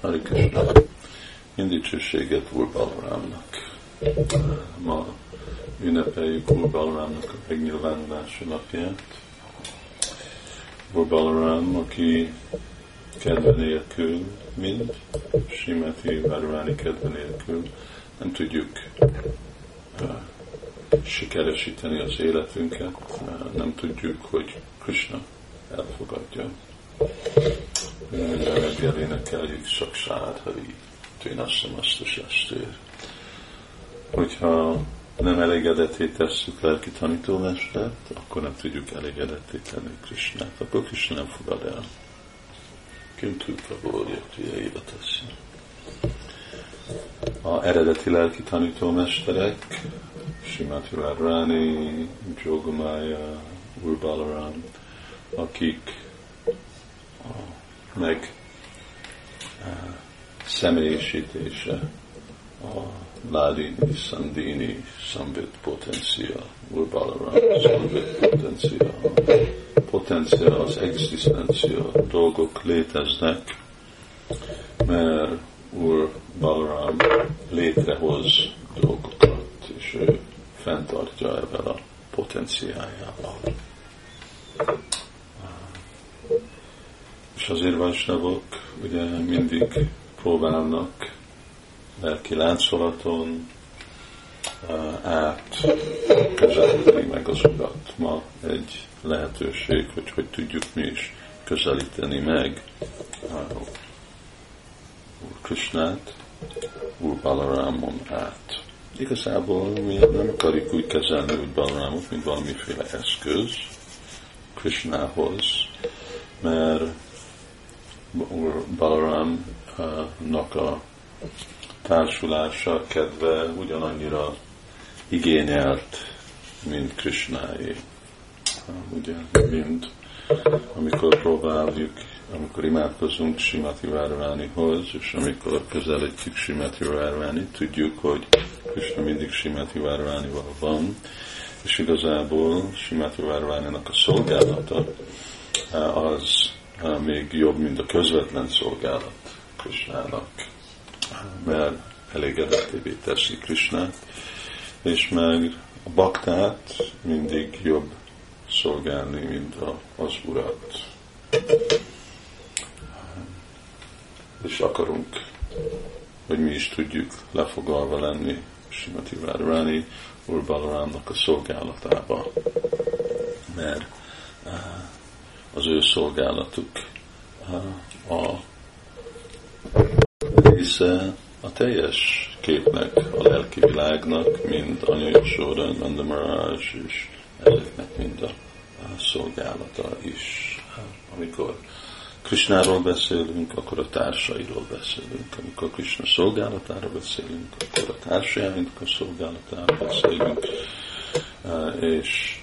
Hari Krishna. Úr Balarámnak. Ma ünnepeljük Úr a megnyilvánulási napját. Úr Balarám, aki kedve nélkül, mind Simati Várváni kedve nélkül, nem tudjuk sikeresíteni az életünket, nem tudjuk, hogy Krishna énekeljük sok sádhari, tűnasszam azt a sestér. Hogyha nem elégedetté tesszük lelki tanítómestert, akkor nem tudjuk elégedetté tenni Krisnát, akkor Krishna nem fogad el. Kintu Prabhórja Kriyaira teszi. A eredeti lelki tanítómesterek, Simati Radharani, Jogamaya, Urbalaram, akik meg személyisítése a Ládini, Sandini, Samvit potencia, Urbalaram, Samvit potencia, potencia, az egzisztencia, dolgok léteznek, mert Úr Balaram létrehoz dolgokat, és ő fenntartja ebben a potenciájával. És azért Vajsnavok ugye mindig próbálnak lelki láncolaton át közelíteni meg az urat. Ma egy lehetőség, hogy hogy tudjuk mi is közelíteni meg Úr Krishnát, Úr Balarámon át. Igazából mi nem akarjuk úgy kezelni úgy Balarámot, mint valamiféle eszköz Krishnához, mert Úr Balaramnak a társulása, kedve ugyanannyira igényelt, mint Krishnáé. Ugye, mint amikor próbáljuk, amikor imádkozunk Simati Várvánihoz, és amikor közelítjük Simati Várváni, tudjuk, hogy Krishna mindig Simati Várvánival van, és igazából Simati Várváninak a szolgálata az még jobb, mint a közvetlen szolgálat Krisnának, mert elégedettévé teszi Krisnát, és meg a baktát mindig jobb szolgálni, mint az urat. És akarunk, hogy mi is tudjuk lefogalva lenni Simati Várváni Úr Balarámnak a szolgálatába, mert az ő szolgálatuk a része a teljes képnek, a lelki világnak, mind Anya Yashoda, Nanda Maharaj és ezeknek mind a, a szolgálata is. Amikor Krishnáról beszélünk, akkor a társairól beszélünk. Amikor Krishna szolgálatáról beszélünk, akkor a társainknak a szolgálatáról beszélünk. És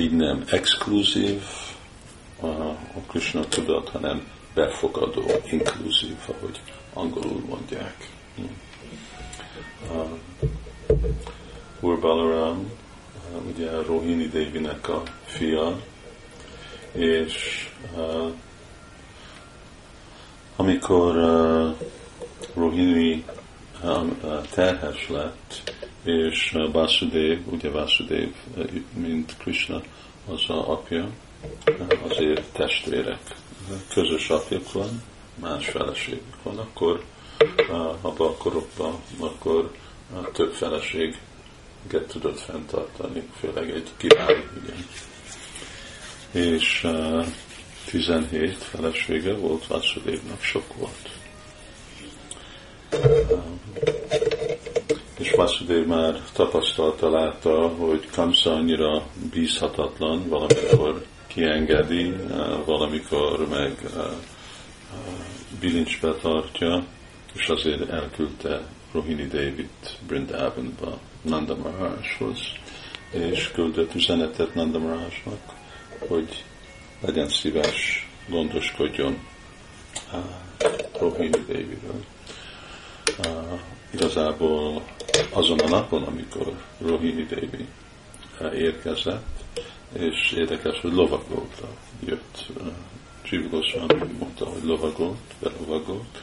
így nem exkluzív a, Krishna tudat, hanem befogadó, inkluzív, ahogy angolul mondják. Uh, Úr Balaram, ugye Rohini Devinek a fia, és uh, amikor uh, Rohini terhes lett, és Vasudev, ugye Vasudev, mint Krishna, az a apja, azért testvérek, közös apjuk van, más feleségük van, akkor abban a korokban, akkor több feleséget tudott fenntartani, főleg egy király, ugye. És 17 felesége volt Vasudevnak, sok volt. És Vasudev már tapasztalta, látta, hogy Kamsa annyira bízhatatlan, valamikor kiengedi, valamikor meg bilincsbe tartja, és azért elküldte Rohini David Brindavanba Nanda Maharajhoz, és küldött üzenetet Nanda Maharajnak, hogy legyen szíves, gondoskodjon Rohini Davidről. Igazából azon a napon, amikor Rohini Devi érkezett, és érdekes, hogy lovaglókra jött Csivgosan mondta, hogy lovagolt, belovagolt.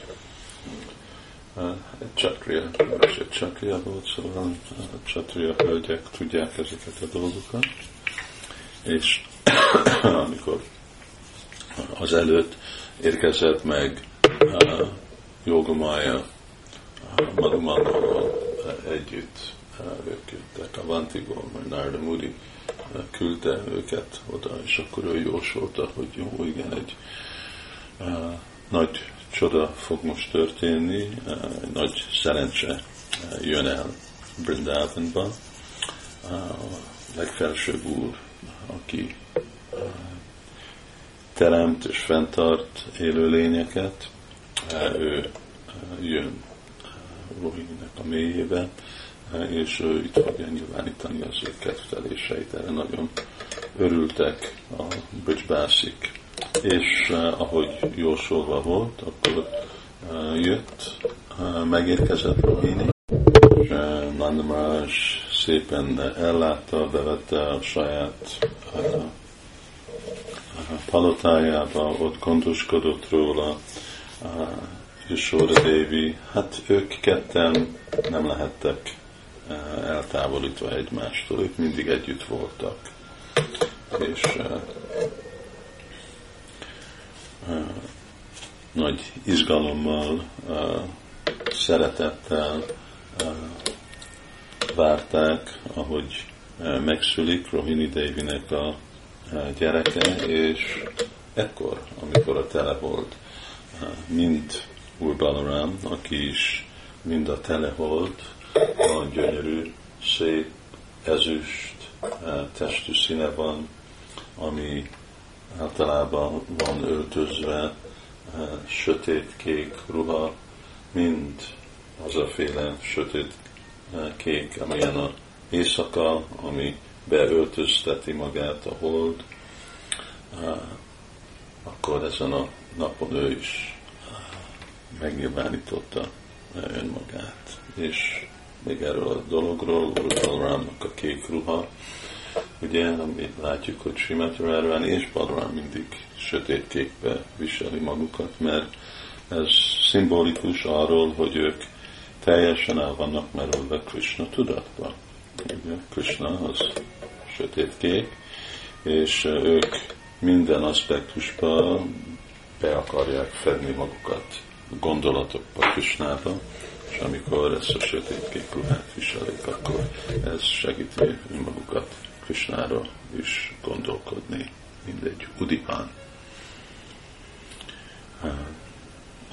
Egy csakria, és egy csakria volt, szóval a csakria hölgyek tudják ezeket a dolgokat. És amikor az előtt érkezett meg Jogamaya Madhumandalval együtt ők jöttek, Avantiból, majd Narda Mudi küldte őket oda, és akkor ő jósolta, hogy jó, igen, egy uh, nagy csoda fog most történni, nagy szerencse jön el Brindavanba. Uh, a legfelsőbb úr, aki teremt és fenntart élőlényeket, uh, ő jön Rohininek a mélyébe, és ő itt fogja nyilvánítani az ő kedveléseit. Erre nagyon örültek a Bridgebászik. És ahogy jósolva volt, akkor jött, megérkezett Rohini, Nandamraj szépen ellátta, bevette a saját palotájába, ott gondoskodott róla, és Sora Devi, hát ők ketten nem lehettek eltávolítva egymástól, ők mindig együtt voltak. És uh, uh, nagy izgalommal, uh, szeretettel várták, ahogy megszülik Rohini Devinek a gyereke, és ekkor, amikor a tele volt, mind Úr Balaram, aki is mind a tele volt, nagyon gyönyörű, szép, ezüst eh, testű színe van, ami általában van öltözve, eh, sötét kék ruha, mind az a féle sötét eh, amilyen a éjszaka, ami beöltözteti magát a hold, akkor ezen a napon ő is megnyilvánította önmagát. És még erről a dologról, Balramnak a kék ruha, ugye, amit látjuk, hogy Simati Radharani és Balram mindig sötét kékbe viseli magukat, mert ez szimbolikus arról, hogy ők teljesen el vannak merülve Krishna tudatba. Ugye, Krishna az sötét kék, és ők minden aspektusba be akarják fedni magukat gondolatokba Krishnába, és amikor ezt a sötét kék ruhát viselik, akkor ez segíti önmagukat Krisnára is gondolkodni, mindegy udipán.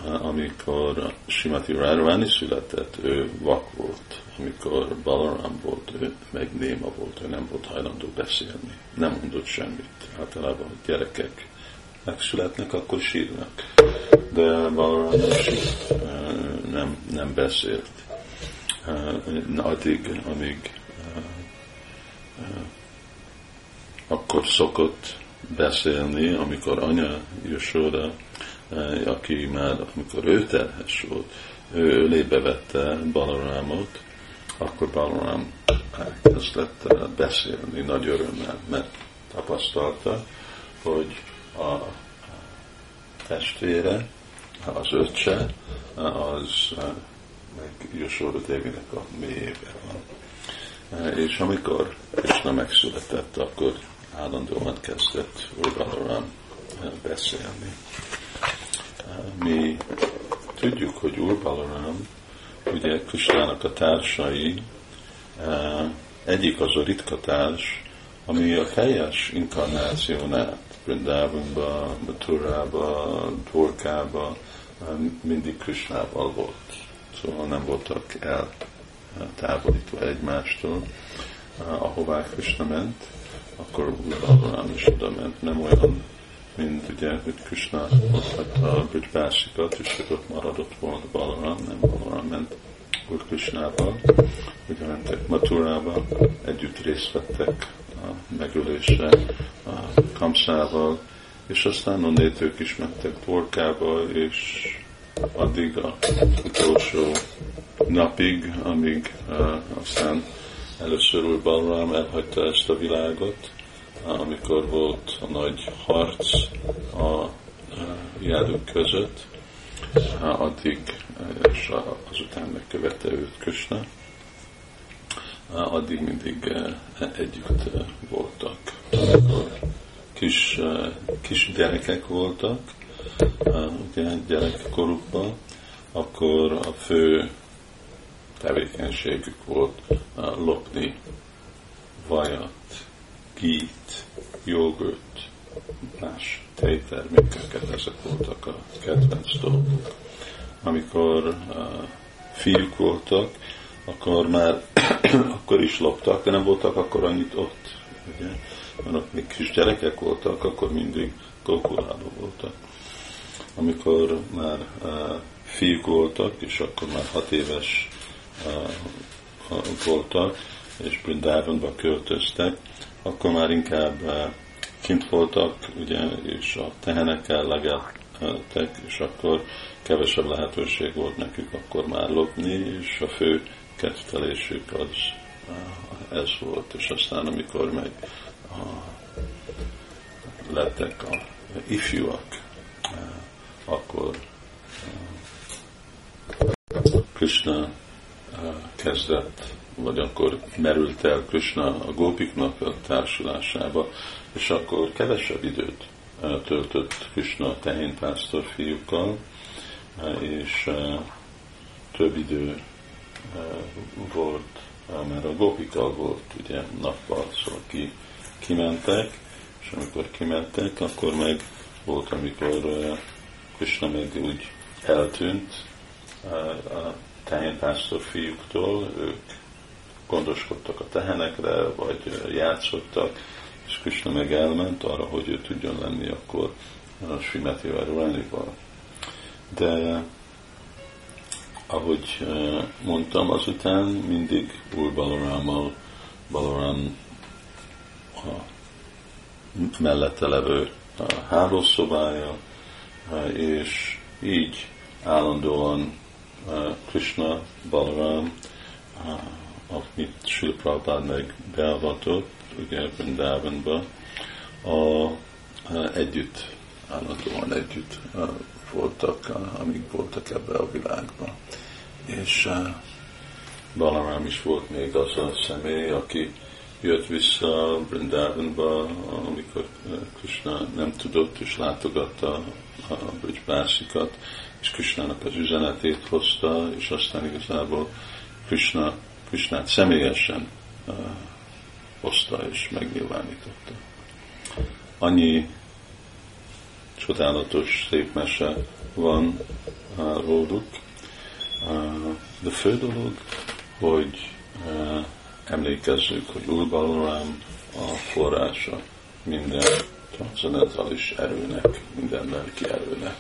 Amikor Simati Radharani született, ő vak volt. Amikor Balaram volt, ő meg néma volt, ő nem volt hajlandó beszélni. Nem mondott semmit. Általában a gyerekek megszületnek, akkor sírnak. De Balaram nem, nem beszélt. Addig, amíg akkor szokott beszélni, amikor anya Josoda, aki már, amikor ő terhes volt, ő ölébe vette Balarámot, akkor Balaram elkezdett beszélni nagy örömmel, mert tapasztalta, hogy a testvére, az öccse, az meg Joshua Devinek a mélyében van. És amikor Krishna megszületett, akkor állandóan kezdett Urvalaram beszélni. Mi tudjuk, hogy Urvalaram, ugye Krishnának a társai, egyik az a ritka társ, ami a teljes inkarnáción át, Brindávonba, Maturába, Dvorkába, mindig Krishnával volt. Szóval nem voltak el távolítva egymástól. Ahová Krishna ment, akkor Balaram is oda ment. Nem olyan, mint ugye, hogy Krishna ott hagyta a Bridbásikat, és hogy ott maradott volna Balaram, nem Balaram ment Úr Krishnával, ugye mentek Maturába, együtt részt vettek a megölésre, a Kamszával, és aztán onnét ők is mentek Porkába, és addig a utolsó napig, amíg uh, aztán először úr Balram elhagyta ezt a világot, amikor volt a nagy harc a jáduk között, addig, és azután megkövette őt Krishna, addig mindig együtt voltak. Kis, kis gyerekek voltak, ugye gyerekkorukban, akkor a fő tevékenységük volt lopni vajat, gít, jogot, más tejtermékeket, ezek voltak a kedvenc dolgok. Amikor fiúk voltak, akkor már akkor is loptak, de nem voltak akkor annyit ott. Ugye? Mert még kis gyerekek voltak, akkor mindig Gokulában voltak. Amikor már uh, fiúk voltak, és akkor már hat éves uh, voltak, és Brindávonba költöztek, akkor már inkább uh, kint voltak, ugye, és a tehenekkel legeltek, és akkor kevesebb lehetőség volt nekük akkor már lopni, és a fő kettelésük az ez volt, és aztán amikor meg lettek a ifjúak, akkor Krishna kezdett, vagy akkor merült el Krishna a gópiknak a társulásába, és akkor kevesebb időt töltött Krishna a tehénpásztor fiúkkal, és több idő volt, mert a gópika volt ugye nappal, szóval ki, kimentek, és amikor kimentek, akkor meg volt, amikor Krishna még úgy eltűnt a tehénpásztor fiúktól, ők gondoskodtak a tehenekre, vagy játszottak, és Krishna meg elment arra, hogy ő tudjon lenni akkor a Srimati Varulanival. De ahogy mondtam, azután mindig új Balarammal, Balaram a mellette levő hálószobája, és így állandóan Krishna, Balaram, amit Sri Prabhupád meg beavatott, ugye Vrindavanba, a, együtt, állandóan együtt voltak, amíg voltak ebbe a világban. És Balaram is volt még az a személy, aki jött vissza Vrindavanba, amikor Krishna nem tudott, és látogatta a Bridgebászikat, és Krishnának az üzenetét hozta, és aztán igazából Krishna, Krishnát személyesen uh, hozta és megnyilvánította. Annyi csodálatos, szép mese van uh, róluk. De fő dolog, hogy uh, emlékezzük, hogy Ulbalorám a forrása minden transzendentális erőnek, minden lelki erőnek.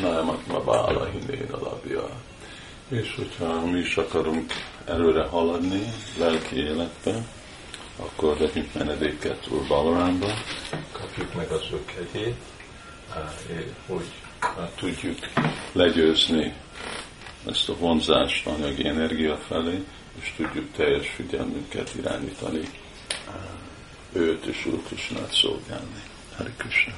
Námat ma bála hinnéd alapja. És hogyha mi is akarunk előre haladni lelki életbe, akkor vegyünk menedéket Úr Balarámba, kapjuk meg az ő kegyét, hogy tudjuk legyőzni ezt a vonzást anyagi energia felé, és tudjuk teljes figyelmünket irányítani őt és Úr Krishnát szolgálni. Hari Krishna.